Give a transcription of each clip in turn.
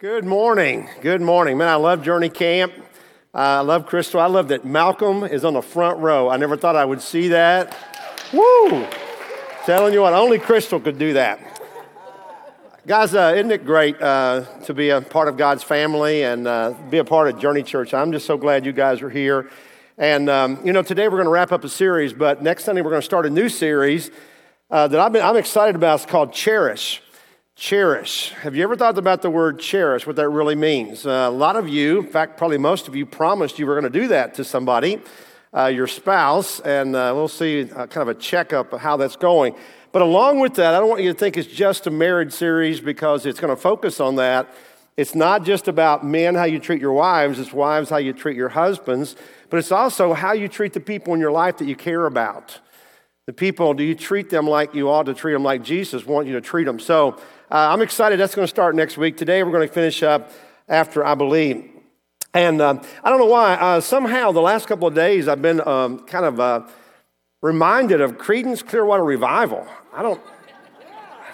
Good morning. Good morning. Man, I love Journey Camp. I love Crystal. I love that Malcolm is on the front row. I never thought I would see that. Woo! Telling you what, only Crystal could do that. Guys, uh, isn't it great uh, to be a part of God's family and uh, be a part of Journey Church? I'm just so glad you guys are here. And, um, you know, today we're going to wrap up a series, but next Sunday we're going to start a new series uh, that been, I'm excited about. It's called Cherish. Cherish. Have you ever thought about the word cherish, what that really means? Uh, a lot of you, in fact, probably most of you, promised you were going to do that to somebody, uh, your spouse, and uh, we'll see uh, kind of a checkup of how that's going. But along with that, I don't want you to think it's just a marriage series because it's going to focus on that. It's not just about men, how you treat your wives, it's wives, how you treat your husbands, but it's also how you treat the people in your life that you care about. The people, do you treat them like you ought to treat them like Jesus wants you to treat them? So, uh, I'm excited. That's going to start next week. Today, we're going to finish up after I believe. And uh, I don't know why. Uh, somehow, the last couple of days, I've been um, kind of uh, reminded of Creedence Clearwater Revival. I don't.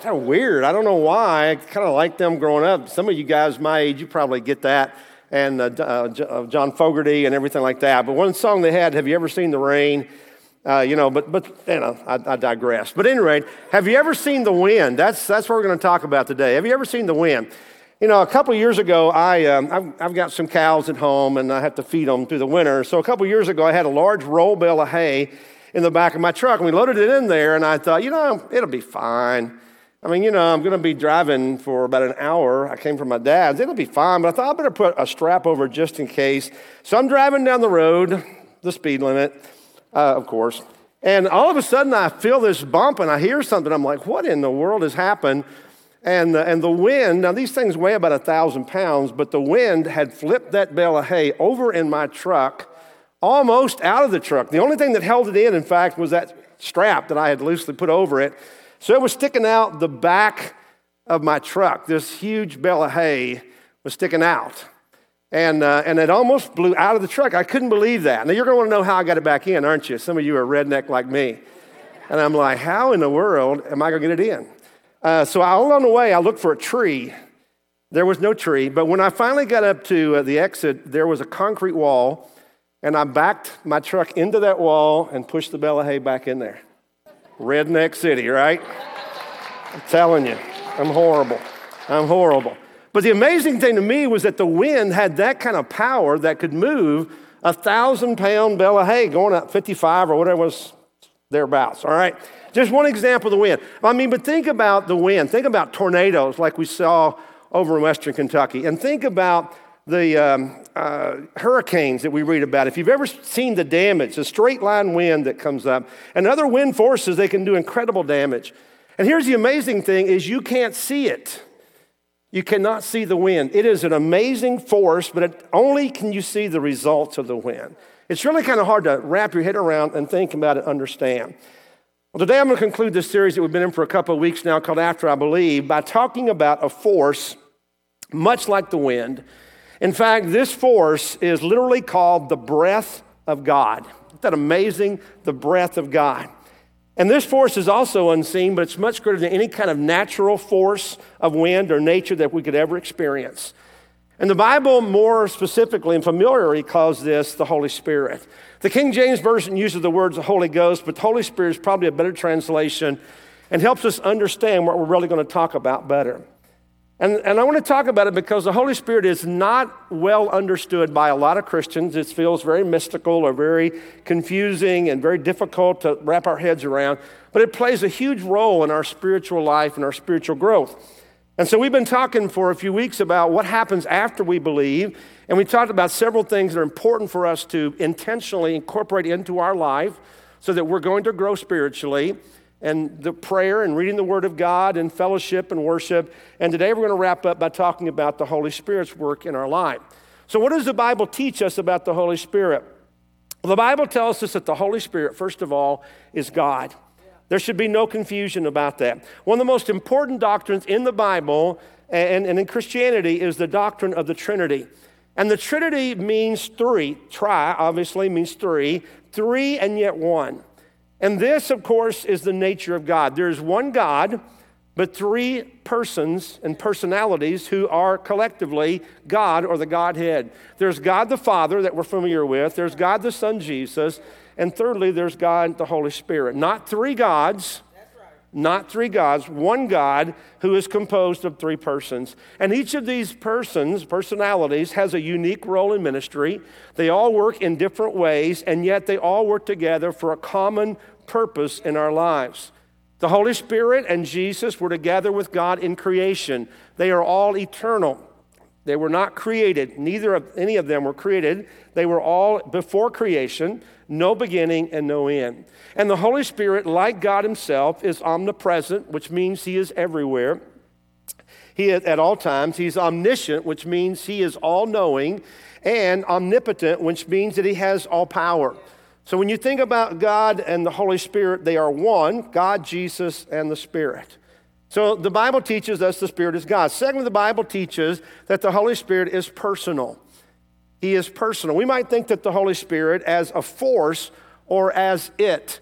Kind of weird. I don't know why. I kind of like them growing up. Some of you guys my age, you probably get that. And uh, uh, John Fogerty and everything like that. But one song they had, "Have you ever seen the rain?" Uh, you know, but, but you know, I, I, digress. But anyway, have you ever seen the wind? That's, that's what we're going to talk about today. Have you ever seen the wind? You know, a couple years ago, I, um, I've, I've, got some cows at home and I have to feed them through the winter. So a couple years ago, I had a large roll bale of hay in the back of my truck and we loaded it in there and I thought, you know, it'll be fine. I mean, you know, I'm going to be driving for about an hour. I came from my dad's. It'll be fine, but I thought I better put a strap over just in case. So I'm driving down the road, the speed limit uh, of course. And all of a sudden, I feel this bump and I hear something. I'm like, what in the world has happened? And the, and the wind, now these things weigh about a thousand pounds, but the wind had flipped that bale of hay over in my truck, almost out of the truck. The only thing that held it in, in fact, was that strap that I had loosely put over it. So it was sticking out the back of my truck. This huge bale of hay was sticking out and, uh, and it almost blew out of the truck. I couldn't believe that. Now, you're going to want to know how I got it back in, aren't you? Some of you are redneck like me. And I'm like, how in the world am I going to get it in? Uh, so all on the way, I looked for a tree. There was no tree. But when I finally got up to uh, the exit, there was a concrete wall. And I backed my truck into that wall and pushed the bale of hay back in there. Redneck City, right? I'm telling you, I'm horrible. I'm horrible. But the amazing thing to me was that the wind had that kind of power that could move a thousand pound bale of hay going up 55 or whatever was thereabouts. All right. Just one example of the wind. I mean, but think about the wind. Think about tornadoes like we saw over in Western Kentucky. And think about the um, uh, hurricanes that we read about. If you've ever seen the damage, the straight line wind that comes up, and other wind forces, they can do incredible damage. And here's the amazing thing is you can't see it. You cannot see the wind. It is an amazing force, but it, only can you see the results of the wind. It's really kind of hard to wrap your head around and think about it, understand. Well, today I'm going to conclude this series that we've been in for a couple of weeks now called After I Believe by talking about a force much like the wind. In fact, this force is literally called the breath of God. Isn't that amazing? The breath of God. And this force is also unseen, but it's much greater than any kind of natural force of wind or nature that we could ever experience. And the Bible, more specifically and familiarly, calls this the Holy Spirit. The King James Version uses the words the Holy Ghost, but the Holy Spirit is probably a better translation and helps us understand what we're really going to talk about better. And, and I want to talk about it because the Holy Spirit is not well understood by a lot of Christians. It feels very mystical or very confusing and very difficult to wrap our heads around, but it plays a huge role in our spiritual life and our spiritual growth. And so we've been talking for a few weeks about what happens after we believe, and we talked about several things that are important for us to intentionally incorporate into our life so that we're going to grow spiritually and the prayer and reading the Word of God and fellowship and worship. And today we're going to wrap up by talking about the Holy Spirit's work in our life. So, what does the Bible teach us about the Holy Spirit? Well, the Bible tells us that the Holy Spirit, first of all, is God. There should be no confusion about that. One of the most important doctrines in the Bible and, and in Christianity is the doctrine of the Trinity. And the Trinity means three. Tri, obviously, means three. Three and yet one. And this, of course, is the nature of God. There is one God but three persons and personalities who are collectively God or the Godhead. There's God the Father that we're familiar with, there's God the Son Jesus, and thirdly, there's God the Holy Spirit. Not three gods, not three gods, one God who is composed of three persons. And each of these persons, personalities, has a unique role in ministry. They all work in different ways, and yet they all work together for a common purpose in our lives. The Holy Spirit and Jesus were together with God in creation. They are all eternal. They were not created. Neither of any of them were created. They were all before creation, no beginning and no end. And the Holy Spirit, like God Himself, is omnipresent, which means He is everywhere. He is at all times. He's omniscient, which means He is all knowing, and omnipotent, which means that He has all power. So when you think about God and the Holy Spirit, they are one God, Jesus, and the Spirit. So the Bible teaches us the Spirit is God. Secondly, the Bible teaches that the Holy Spirit is personal. He is personal. We might think that the Holy Spirit as a force or as it.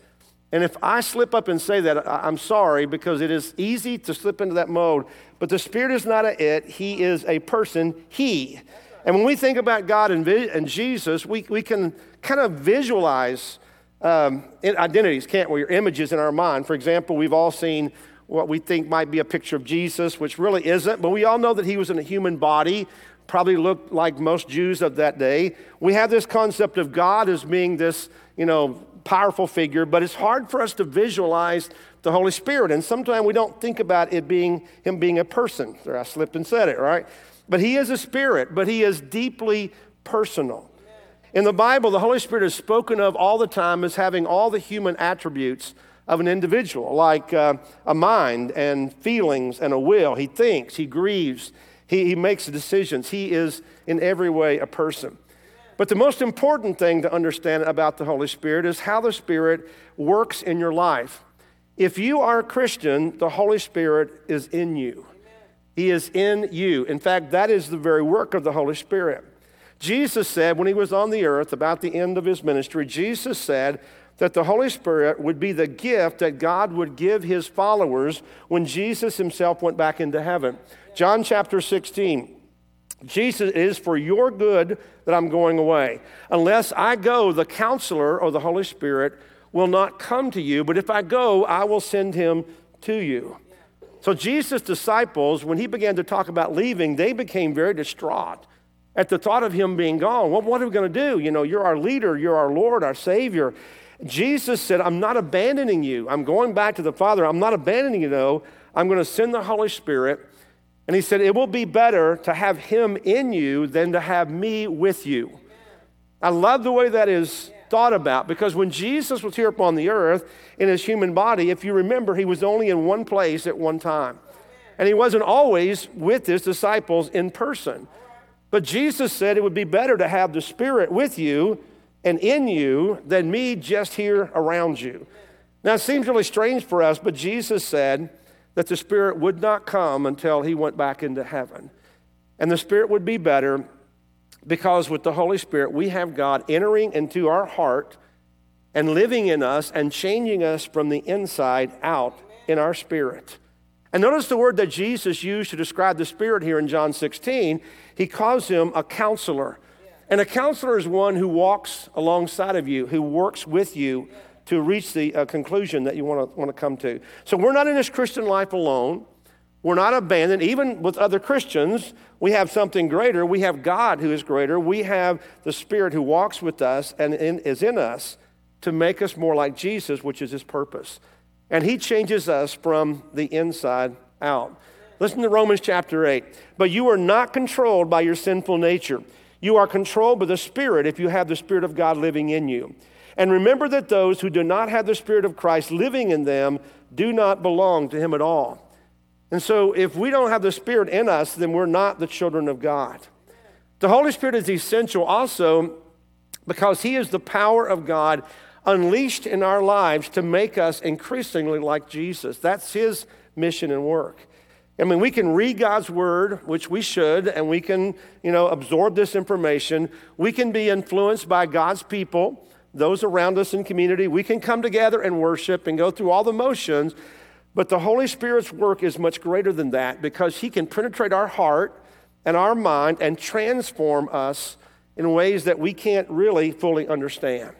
And if I slip up and say that, I'm sorry because it is easy to slip into that mode. But the Spirit is not a it, He is a person, He. And when we think about God and, and Jesus, we, we can kind of visualize um, identities, can't we? Or images in our mind. For example, we've all seen what we think might be a picture of Jesus, which really isn't, but we all know that he was in a human body, probably looked like most Jews of that day. We have this concept of God as being this, you know, powerful figure, but it's hard for us to visualize the Holy Spirit. And sometimes we don't think about it being him being a person. There, I slipped and said it, right? But he is a spirit, but he is deeply personal. In the Bible, the Holy Spirit is spoken of all the time as having all the human attributes of an individual, like uh, a mind and feelings and a will. He thinks, he grieves, he, he makes decisions. He is in every way a person. But the most important thing to understand about the Holy Spirit is how the Spirit works in your life. If you are a Christian, the Holy Spirit is in you. He is in you. In fact, that is the very work of the Holy Spirit. Jesus said when he was on the earth, about the end of his ministry, Jesus said that the Holy Spirit would be the gift that God would give his followers when Jesus himself went back into heaven. John chapter 16. Jesus, is for your good that I'm going away. Unless I go, the counselor or the Holy Spirit will not come to you, but if I go, I will send him to you. So, Jesus' disciples, when he began to talk about leaving, they became very distraught at the thought of him being gone. Well, what are we going to do? You know, you're our leader, you're our Lord, our Savior. Jesus said, I'm not abandoning you. I'm going back to the Father. I'm not abandoning you, though. I'm going to send the Holy Spirit. And he said, It will be better to have him in you than to have me with you. I love the way that is thought about because when Jesus was here upon the earth in his human body, if you remember, he was only in one place at one time. And he wasn't always with his disciples in person. But Jesus said it would be better to have the Spirit with you and in you than me just here around you. Now, it seems really strange for us, but Jesus said that the Spirit would not come until he went back into heaven. And the Spirit would be better because with the Holy Spirit, we have God entering into our heart and living in us and changing us from the inside out in our spirit. And notice the word that Jesus used to describe the Spirit here in John 16. He calls him a counselor. And a counselor is one who walks alongside of you, who works with you to reach the uh, conclusion that you want to want to come to. So we're not in this Christian life alone. We're not abandoned. Even with other Christians, we have something greater. We have God who is greater. We have the Spirit who walks with us and in, is in us to make us more like Jesus, which is his purpose. And he changes us from the inside out. Listen to Romans chapter 8. But you are not controlled by your sinful nature. You are controlled by the Spirit if you have the Spirit of God living in you. And remember that those who do not have the Spirit of Christ living in them do not belong to him at all. And so, if we don't have the Spirit in us, then we're not the children of God. The Holy Spirit is essential also because He is the power of God unleashed in our lives to make us increasingly like Jesus. That's His mission and work. I mean, we can read God's word, which we should, and we can, you know, absorb this information. We can be influenced by God's people, those around us in community. We can come together and worship and go through all the motions. But the Holy Spirit's work is much greater than that because He can penetrate our heart and our mind and transform us in ways that we can't really fully understand.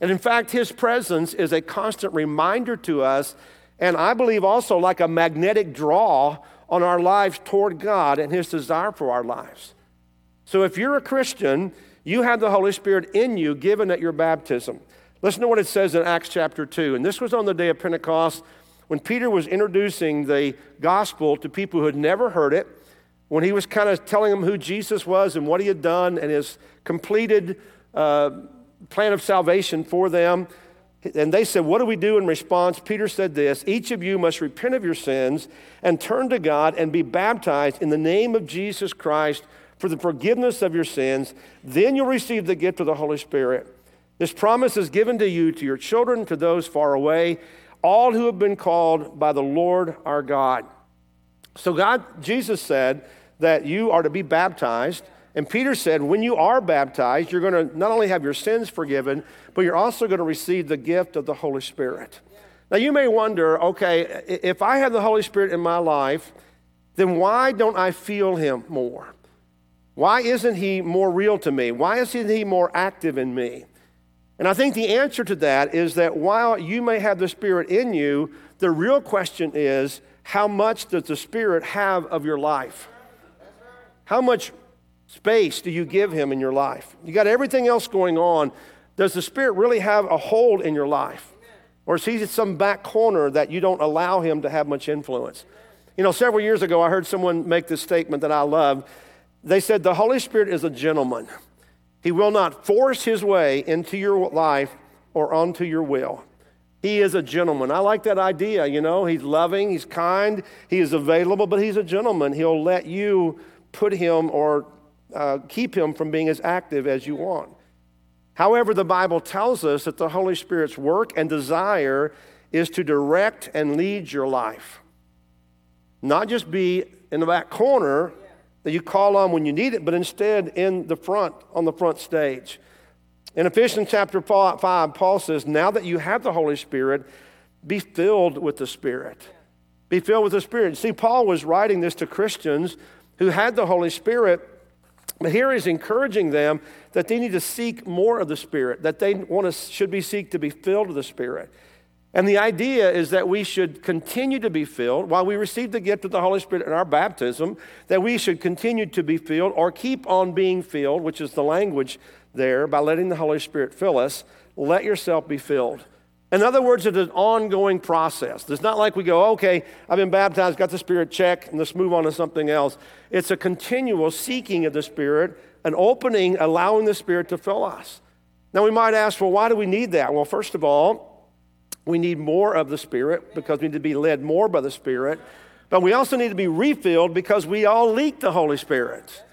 And in fact, His presence is a constant reminder to us, and I believe also like a magnetic draw on our lives toward God and His desire for our lives. So if you're a Christian, you have the Holy Spirit in you given at your baptism. Listen to what it says in Acts chapter 2. And this was on the day of Pentecost when Peter was introducing the gospel to people who had never heard it, when he was kind of telling them who Jesus was and what he had done and his completed uh, plan of salvation for them. And they said, What do we do in response? Peter said this Each of you must repent of your sins and turn to God and be baptized in the name of Jesus Christ for the forgiveness of your sins. Then you'll receive the gift of the Holy Spirit. This promise is given to you, to your children, to those far away, all who have been called by the Lord our God. So, God, Jesus said that you are to be baptized. And Peter said, when you are baptized, you're going to not only have your sins forgiven, but you're also going to receive the gift of the Holy Spirit. Now, you may wonder okay, if I have the Holy Spirit in my life, then why don't I feel Him more? Why isn't He more real to me? Why isn't He more active in me? And I think the answer to that is that while you may have the Spirit in you, the real question is how much does the Spirit have of your life? How much space do you give Him in your life? You got everything else going on. Does the Spirit really have a hold in your life? Or is He in some back corner that you don't allow Him to have much influence? You know, several years ago, I heard someone make this statement that I love. They said, The Holy Spirit is a gentleman. He will not force his way into your life or onto your will. He is a gentleman. I like that idea, you know. He's loving, he's kind, he is available, but he's a gentleman. He'll let you put him or uh, keep him from being as active as you want. However, the Bible tells us that the Holy Spirit's work and desire is to direct and lead your life, not just be in the back corner that you call on when you need it, but instead in the front, on the front stage. In Ephesians chapter 5, Paul says, Now that you have the Holy Spirit, be filled with the Spirit. Be filled with the Spirit. See, Paul was writing this to Christians who had the Holy Spirit, but here he's encouraging them that they need to seek more of the Spirit, that they want to, should be seek to be filled with the Spirit. And the idea is that we should continue to be filled while we receive the gift of the Holy Spirit in our baptism, that we should continue to be filled or keep on being filled, which is the language there, by letting the Holy Spirit fill us. Let yourself be filled. In other words, it's an ongoing process. It's not like we go, okay, I've been baptized, got the Spirit, check, and let's move on to something else. It's a continual seeking of the Spirit, an opening, allowing the Spirit to fill us. Now, we might ask, well, why do we need that? Well, first of all, we need more of the Spirit because we need to be led more by the Spirit. But we also need to be refilled because we all leak the Holy Spirit.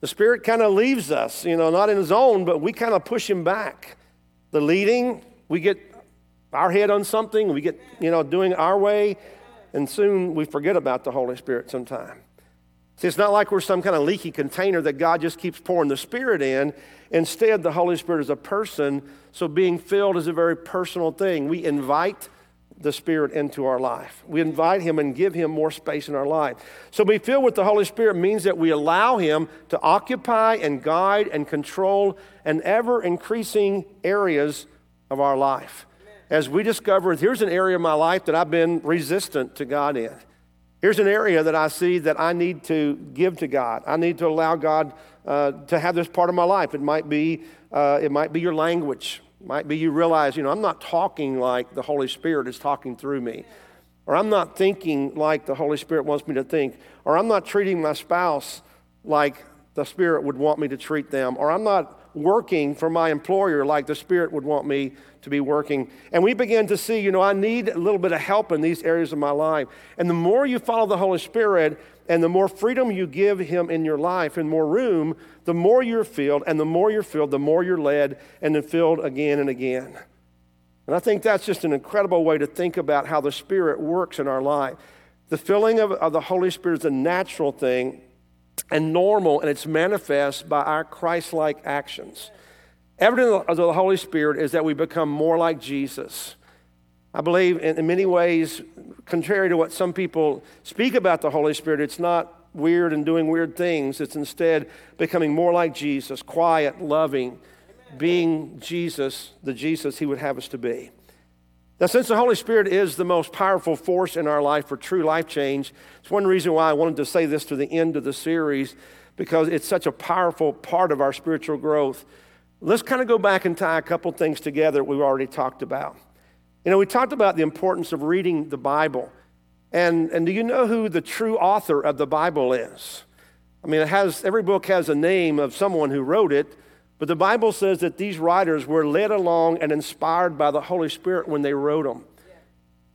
The Spirit kind of leaves us, you know, not in His own, but we kind of push Him back. The leading, we get our head on something, we get, you know, doing our way, and soon we forget about the Holy Spirit sometime. See, it's not like we're some kind of leaky container that God just keeps pouring the Spirit in. Instead, the Holy Spirit is a person, so being filled is a very personal thing. We invite the Spirit into our life. We invite Him and give Him more space in our life. So, be filled with the Holy Spirit means that we allow Him to occupy and guide and control an ever increasing areas of our life. As we discover, here's an area of my life that I've been resistant to God in. Here's an area that I see that I need to give to God. I need to allow God uh, to have this part of my life. It might be, uh, it might be your language. It might be you realize, you know, I'm not talking like the Holy Spirit is talking through me. Or I'm not thinking like the Holy Spirit wants me to think. Or I'm not treating my spouse like the Spirit would want me to treat them. Or I'm not working for my employer like the Spirit would want me to be working. And we begin to see, you know, I need a little bit of help in these areas of my life. And the more you follow the Holy Spirit and the more freedom you give Him in your life and more room, the more you're filled. And the more you're filled, the more you're led and then filled again and again. And I think that's just an incredible way to think about how the Spirit works in our life. The filling of, of the Holy Spirit is a natural thing and normal, and it's manifest by our Christ like actions. Evidence of the Holy Spirit is that we become more like Jesus. I believe in, in many ways, contrary to what some people speak about the Holy Spirit, it's not weird and doing weird things. It's instead becoming more like Jesus, quiet, loving, being Jesus, the Jesus he would have us to be. Now, since the Holy Spirit is the most powerful force in our life for true life change, it's one reason why I wanted to say this to the end of the series, because it's such a powerful part of our spiritual growth. Let's kind of go back and tie a couple things together we've already talked about. You know, we talked about the importance of reading the Bible. And, and do you know who the true author of the Bible is? I mean, it has, every book has a name of someone who wrote it, but the Bible says that these writers were led along and inspired by the Holy Spirit when they wrote them.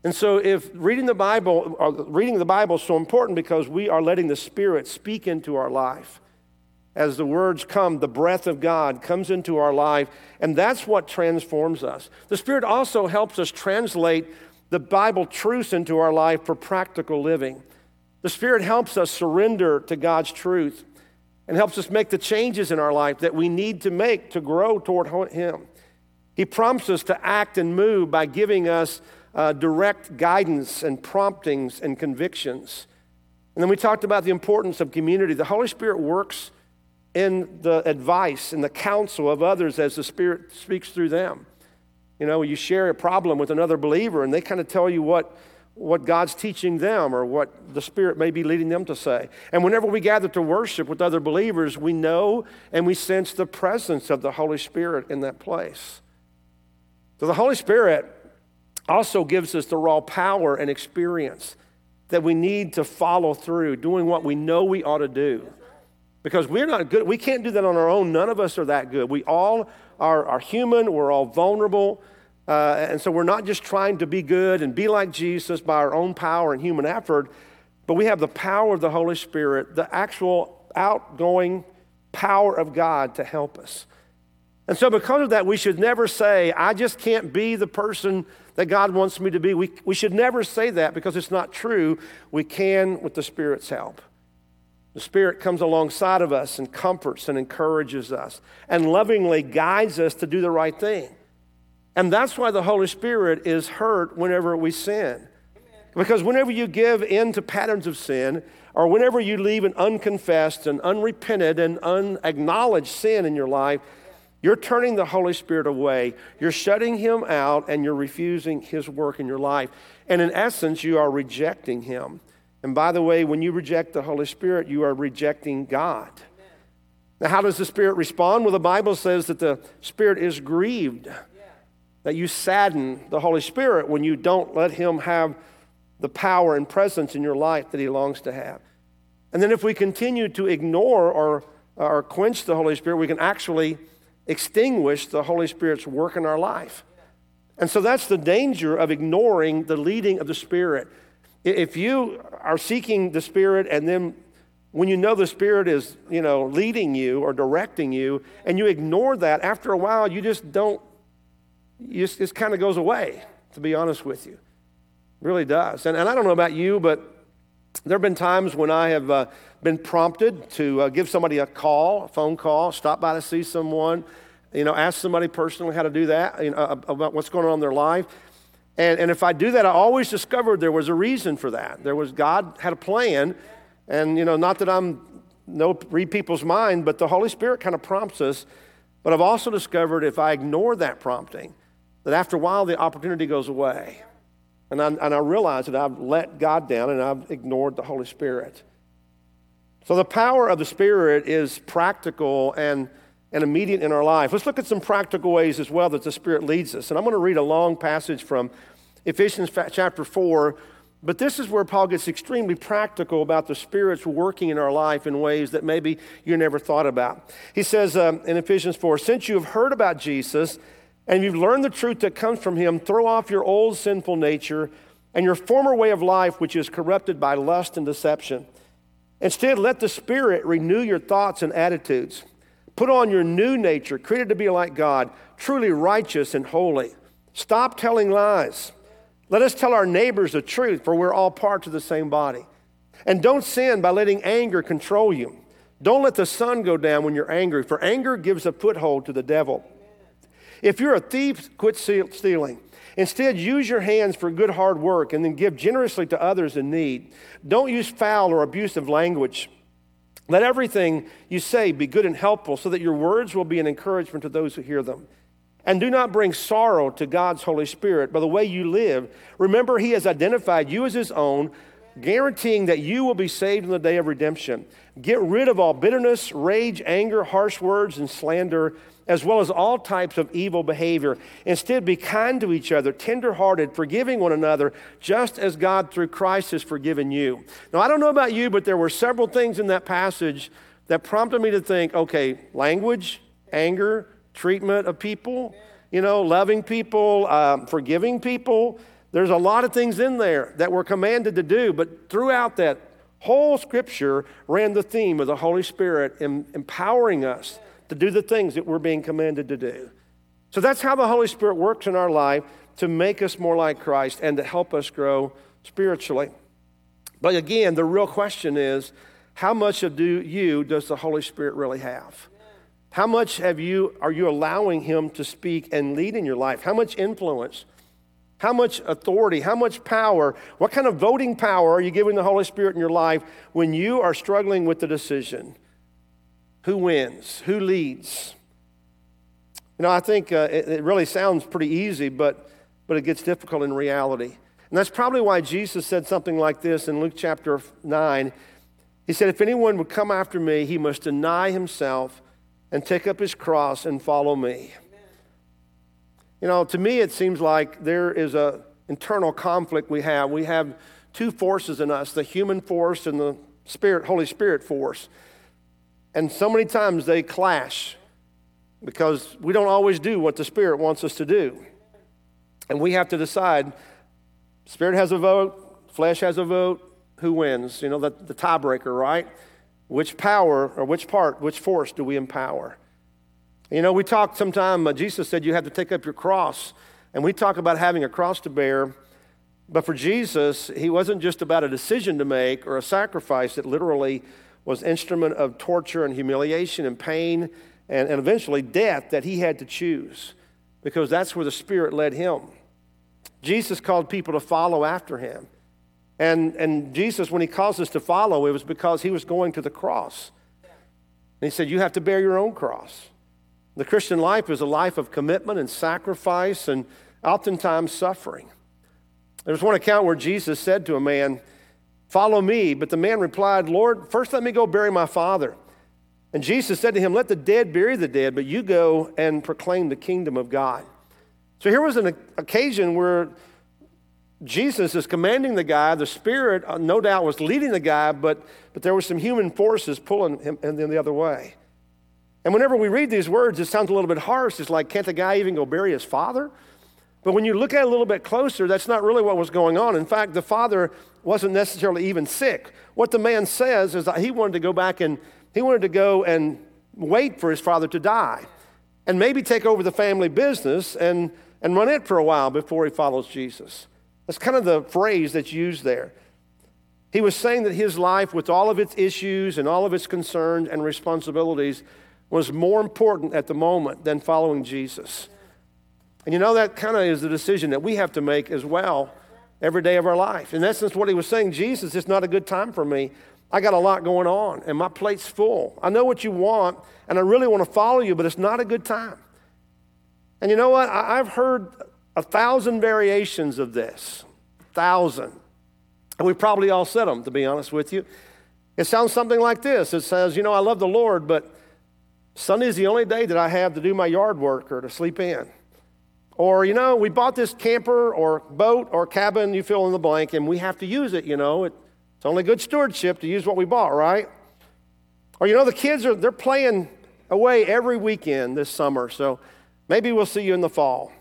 And so, if reading the Bible, or reading the Bible is so important because we are letting the Spirit speak into our life. As the words come, the breath of God comes into our life, and that's what transforms us. The Spirit also helps us translate the Bible truths into our life for practical living. The Spirit helps us surrender to God's truth and helps us make the changes in our life that we need to make to grow toward Him. He prompts us to act and move by giving us uh, direct guidance and promptings and convictions. And then we talked about the importance of community. The Holy Spirit works in the advice and the counsel of others as the Spirit speaks through them. You know, you share a problem with another believer and they kind of tell you what, what God's teaching them or what the Spirit may be leading them to say. And whenever we gather to worship with other believers, we know and we sense the presence of the Holy Spirit in that place. So the Holy Spirit also gives us the raw power and experience that we need to follow through doing what we know we ought to do. Because we're not good. We can't do that on our own. None of us are that good. We all are, are human, we're all vulnerable. Uh, and so we're not just trying to be good and be like Jesus by our own power and human effort, but we have the power of the Holy Spirit, the actual outgoing power of God to help us. And so, because of that, we should never say, I just can't be the person that God wants me to be. We, we should never say that because it's not true. We can with the Spirit's help. The Spirit comes alongside of us and comforts and encourages us and lovingly guides us to do the right thing. And that's why the Holy Spirit is hurt whenever we sin. Because whenever you give in to patterns of sin, or whenever you leave an unconfessed and unrepented and unacknowledged sin in your life, you're turning the Holy Spirit away. You're shutting Him out and you're refusing His work in your life. And in essence, you are rejecting Him. And by the way, when you reject the Holy Spirit, you are rejecting God. Now, how does the Spirit respond? Well, the Bible says that the Spirit is grieved, that you sadden the Holy Spirit when you don't let Him have the power and presence in your life that He longs to have. And then, if we continue to ignore or, or quench the Holy Spirit, we can actually extinguish the Holy Spirit's work in our life. And so that's the danger of ignoring the leading of the Spirit. If you are seeking the Spirit and then when you know the Spirit is, you know, leading you or directing you, and you ignore that, after a while, you just don't, you just, it kind of goes away, to be honest with you. It really does. And, and I don't know about you, but there have been times when I have uh, been prompted to uh, give somebody a call, a phone call, stop by to see someone, you know, ask somebody personally how to do that, you know, about what's going on in their life. And, and if I do that, I always discovered there was a reason for that. There was God had a plan. And, you know, not that I'm no read people's mind, but the Holy Spirit kind of prompts us. But I've also discovered if I ignore that prompting, that after a while the opportunity goes away. And I, and I realize that I've let God down and I've ignored the Holy Spirit. So the power of the Spirit is practical and and immediate in our life. Let's look at some practical ways as well that the Spirit leads us. And I'm going to read a long passage from Ephesians chapter 4, but this is where Paul gets extremely practical about the Spirit's working in our life in ways that maybe you never thought about. He says um, in Ephesians 4 Since you have heard about Jesus and you've learned the truth that comes from him, throw off your old sinful nature and your former way of life, which is corrupted by lust and deception. Instead, let the Spirit renew your thoughts and attitudes. Put on your new nature, created to be like God, truly righteous and holy. Stop telling lies. Let us tell our neighbors the truth, for we're all parts of the same body. And don't sin by letting anger control you. Don't let the sun go down when you're angry, for anger gives a foothold to the devil. If you're a thief, quit stealing. Instead, use your hands for good hard work and then give generously to others in need. Don't use foul or abusive language. Let everything you say be good and helpful so that your words will be an encouragement to those who hear them. And do not bring sorrow to God's Holy Spirit by the way you live. Remember, He has identified you as His own, guaranteeing that you will be saved in the day of redemption. Get rid of all bitterness, rage, anger, harsh words, and slander, as well as all types of evil behavior. Instead, be kind to each other, tenderhearted, forgiving one another, just as God through Christ has forgiven you. Now, I don't know about you, but there were several things in that passage that prompted me to think okay, language, anger, treatment of people, you know, loving people, um, forgiving people. There's a lot of things in there that we're commanded to do, but throughout that whole scripture ran the theme of the Holy Spirit empowering us to do the things that we're being commanded to do. So that's how the Holy Spirit works in our life to make us more like Christ and to help us grow spiritually. But again, the real question is how much of do you does the Holy Spirit really have? How much have you, are you allowing Him to speak and lead in your life? How much influence? How much authority? How much power? What kind of voting power are you giving the Holy Spirit in your life when you are struggling with the decision? Who wins? Who leads? You know, I think uh, it, it really sounds pretty easy, but, but it gets difficult in reality. And that's probably why Jesus said something like this in Luke chapter 9. He said, If anyone would come after me, he must deny himself and take up his cross and follow me. You know, to me, it seems like there is a internal conflict we have. We have two forces in us the human force and the spirit, Holy Spirit force. And so many times they clash because we don't always do what the Spirit wants us to do. And we have to decide Spirit has a vote, flesh has a vote, who wins? You know, the, the tiebreaker, right? Which power or which part, which force do we empower? You know, we talk sometime, uh, Jesus said you have to take up your cross, and we talk about having a cross to bear. But for Jesus, he wasn't just about a decision to make or a sacrifice that literally was instrument of torture and humiliation and pain and, and eventually death that he had to choose because that's where the Spirit led him. Jesus called people to follow after him. And, and Jesus, when he calls us to follow, it was because he was going to the cross. And he said, You have to bear your own cross. The Christian life is a life of commitment and sacrifice and oftentimes suffering. There's one account where Jesus said to a man, Follow me. But the man replied, Lord, first let me go bury my father. And Jesus said to him, Let the dead bury the dead, but you go and proclaim the kingdom of God. So here was an occasion where Jesus is commanding the guy. The Spirit, uh, no doubt, was leading the guy, but, but there were some human forces pulling him in the other way. And whenever we read these words, it sounds a little bit harsh. It's like, can't the guy even go bury his father? But when you look at it a little bit closer, that's not really what was going on. In fact, the father wasn't necessarily even sick. What the man says is that he wanted to go back and he wanted to go and wait for his father to die and maybe take over the family business and, and run it for a while before he follows Jesus. That's kind of the phrase that's used there. He was saying that his life, with all of its issues and all of its concerns and responsibilities, was more important at the moment than following Jesus. And you know, that kind of is the decision that we have to make as well every day of our life. In essence, what he was saying, Jesus, it's not a good time for me. I got a lot going on, and my plate's full. I know what you want, and I really want to follow you, but it's not a good time. And you know what? I've heard a thousand variations of this. Thousand. And we probably all said them, to be honest with you. It sounds something like this it says, You know, I love the Lord, but Sunday's the only day that I have to do my yard work or to sleep in. Or, you know, we bought this camper or boat or cabin, you fill in the blank, and we have to use it, you know. It, it's only good stewardship to use what we bought, right? Or, you know, the kids are, they're playing away every weekend this summer, so maybe we'll see you in the fall.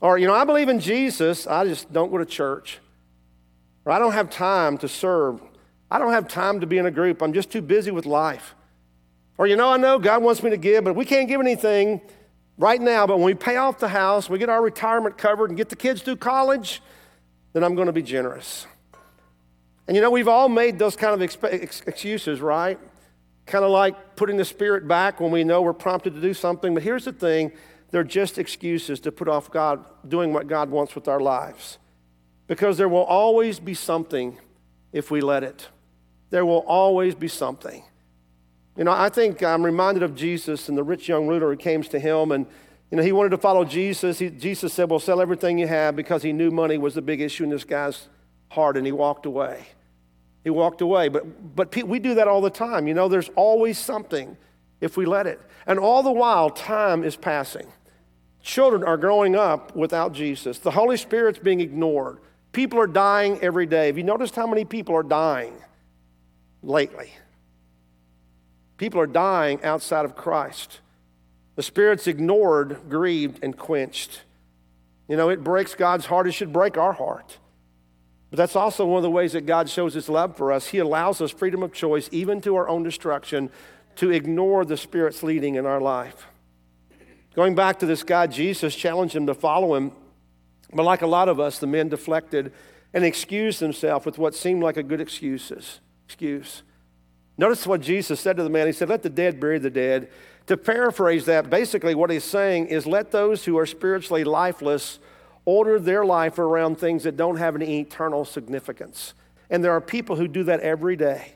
Or, you know, I believe in Jesus, I just don't go to church. Or I don't have time to serve. I don't have time to be in a group. I'm just too busy with life. Or, you know, I know God wants me to give, but we can't give anything right now. But when we pay off the house, we get our retirement covered and get the kids through college, then I'm going to be generous. And you know, we've all made those kind of excuses, right? Kind of like putting the spirit back when we know we're prompted to do something. But here's the thing they're just excuses to put off God doing what God wants with our lives. Because there will always be something if we let it. There will always be something. You know, I think I'm reminded of Jesus and the rich young ruler who came to him and you know, he wanted to follow Jesus. He, Jesus said, Well, sell everything you have because he knew money was the big issue in this guy's heart, and he walked away. He walked away. But, but we do that all the time. You know, there's always something if we let it. And all the while, time is passing. Children are growing up without Jesus. The Holy Spirit's being ignored. People are dying every day. Have you noticed how many people are dying lately? People are dying outside of Christ. The Spirit's ignored, grieved, and quenched. You know, it breaks God's heart. It should break our heart. But that's also one of the ways that God shows his love for us. He allows us freedom of choice, even to our own destruction, to ignore the Spirit's leading in our life. Going back to this guy, Jesus challenged him to follow him. But like a lot of us, the men deflected and excused themselves with what seemed like a good excuses. Excuse. Notice what Jesus said to the man. He said, Let the dead bury the dead. To paraphrase that, basically what he's saying is let those who are spiritually lifeless order their life around things that don't have any eternal significance. And there are people who do that every day.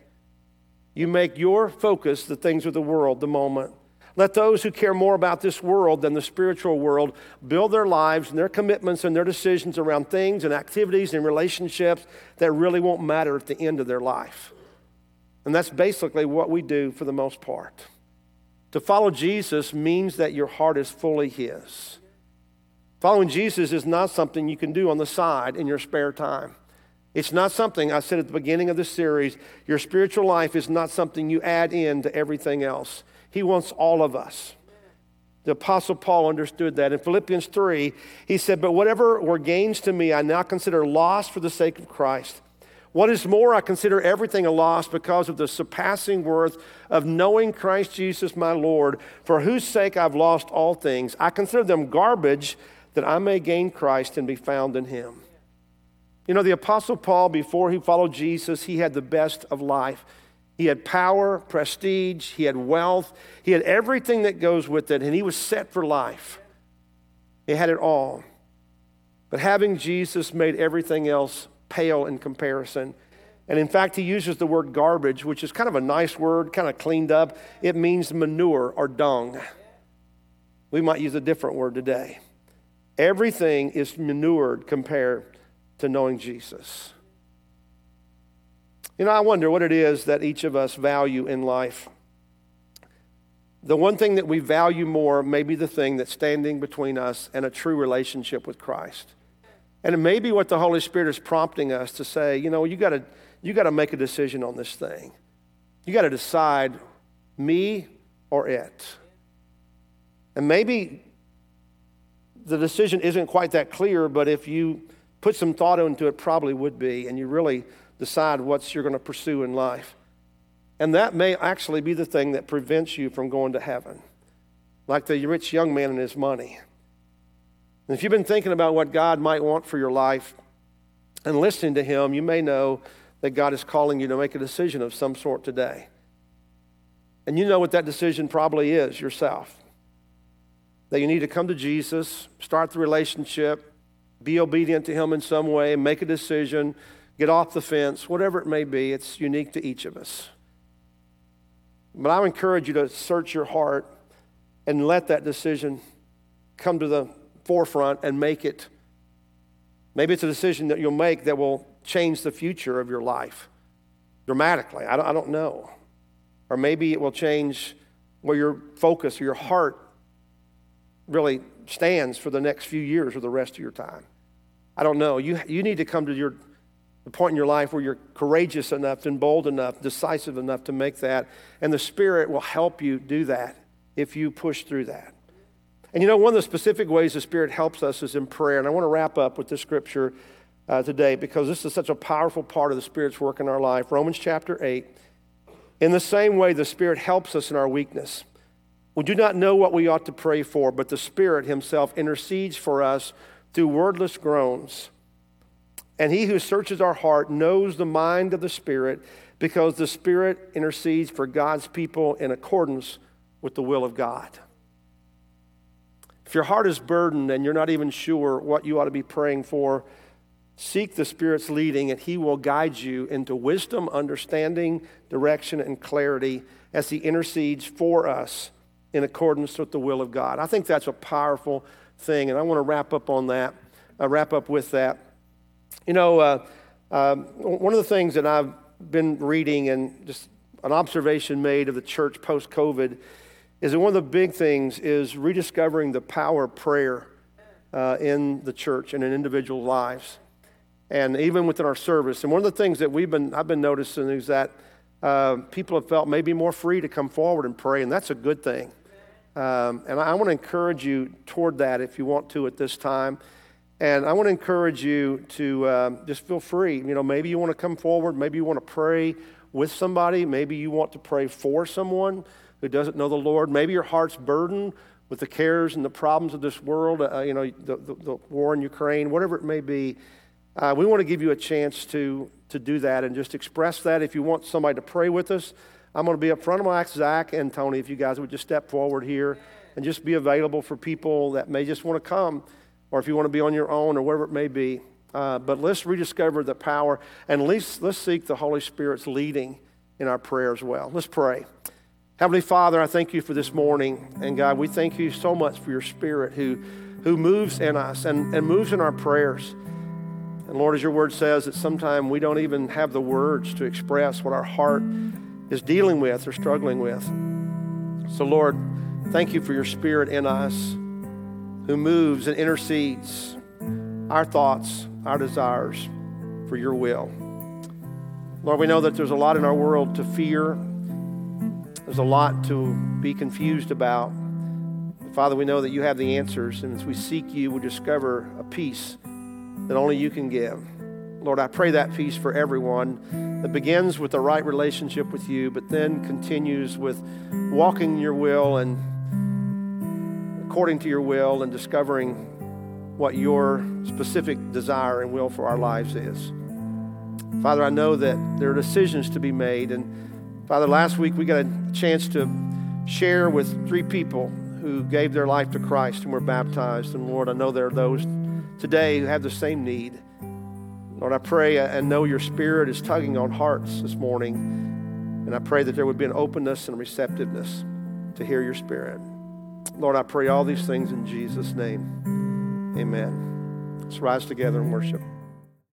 You make your focus the things of the world, the moment. Let those who care more about this world than the spiritual world build their lives and their commitments and their decisions around things and activities and relationships that really won't matter at the end of their life. And that's basically what we do for the most part. To follow Jesus means that your heart is fully His. Following Jesus is not something you can do on the side in your spare time. It's not something, I said at the beginning of this series, your spiritual life is not something you add in to everything else. He wants all of us. The Apostle Paul understood that. In Philippians 3, he said, But whatever were gains to me, I now consider loss for the sake of Christ. What is more, I consider everything a loss because of the surpassing worth of knowing Christ Jesus my Lord, for whose sake I've lost all things. I consider them garbage that I may gain Christ and be found in him. You know, the Apostle Paul, before he followed Jesus, he had the best of life. He had power, prestige, he had wealth, he had everything that goes with it, and he was set for life. He had it all. But having Jesus made everything else pale in comparison. And in fact, he uses the word garbage, which is kind of a nice word, kind of cleaned up. It means manure or dung. We might use a different word today. Everything is manured compared to knowing Jesus. You know, I wonder what it is that each of us value in life. The one thing that we value more may be the thing that's standing between us and a true relationship with Christ. And it may be what the Holy Spirit is prompting us to say, you know, you gotta, you got to make a decision on this thing. You got to decide me or it. And maybe the decision isn't quite that clear, but if you put some thought into it, probably would be, and you really decide what you're going to pursue in life. And that may actually be the thing that prevents you from going to heaven, like the rich young man and his money. And if you've been thinking about what God might want for your life and listening to Him, you may know that God is calling you to make a decision of some sort today. And you know what that decision probably is yourself. That you need to come to Jesus, start the relationship, be obedient to Him in some way, make a decision, get off the fence, whatever it may be. It's unique to each of us. But I encourage you to search your heart and let that decision come to the forefront and make it. Maybe it's a decision that you'll make that will change the future of your life dramatically. I don't, I don't know. Or maybe it will change where your focus or your heart really stands for the next few years or the rest of your time. I don't know. You, you need to come to your, the point in your life where you're courageous enough and bold enough, decisive enough to make that. And the Spirit will help you do that if you push through that. And you know, one of the specific ways the Spirit helps us is in prayer. And I want to wrap up with this scripture uh, today because this is such a powerful part of the Spirit's work in our life. Romans chapter 8. In the same way, the Spirit helps us in our weakness. We do not know what we ought to pray for, but the Spirit Himself intercedes for us through wordless groans. And He who searches our heart knows the mind of the Spirit because the Spirit intercedes for God's people in accordance with the will of God. If your heart is burdened and you're not even sure what you ought to be praying for, seek the Spirit's leading and He will guide you into wisdom, understanding, direction, and clarity as He intercedes for us in accordance with the will of God. I think that's a powerful thing, and I want to wrap up on that, uh, wrap up with that. You know, uh, uh, one of the things that I've been reading and just an observation made of the church post COVID is that one of the big things is rediscovering the power of prayer uh, in the church and in individual lives, and even within our service. And one of the things that we've been I've been noticing is that uh, people have felt maybe more free to come forward and pray, and that's a good thing. Um, and I, I want to encourage you toward that if you want to at this time. And I want to encourage you to um, just feel free. You know, maybe you want to come forward, maybe you want to pray with somebody, maybe you want to pray for someone who doesn't know the Lord. Maybe your heart's burdened with the cares and the problems of this world, uh, you know, the, the, the, war in Ukraine, whatever it may be. Uh, we want to give you a chance to, to do that and just express that. If you want somebody to pray with us, I'm going to be up front of my Zach and Tony, if you guys would just step forward here and just be available for people that may just want to come, or if you want to be on your own or whatever it may be. Uh, but let's rediscover the power and least let's seek the Holy Spirit's leading in our prayer as well. Let's pray. Heavenly Father, I thank you for this morning. And God, we thank you so much for your Spirit who, who moves in us and, and moves in our prayers. And Lord, as your word says, that sometimes we don't even have the words to express what our heart is dealing with or struggling with. So, Lord, thank you for your Spirit in us who moves and intercedes our thoughts, our desires for your will. Lord, we know that there's a lot in our world to fear, there's a lot to be confused about. Father, we know that you have the answers, and as we seek you, we discover a peace that only you can give. Lord, I pray that peace for everyone that begins with the right relationship with you, but then continues with walking your will and according to your will and discovering what your specific desire and will for our lives is. Father, I know that there are decisions to be made. And Father, last week we got a chance to share with three people who gave their life to Christ and were baptized. And Lord, I know there are those today who have the same need. Lord, I pray and know your spirit is tugging on hearts this morning. And I pray that there would be an openness and receptiveness to hear your spirit. Lord, I pray all these things in Jesus' name. Amen. Let's rise together and worship.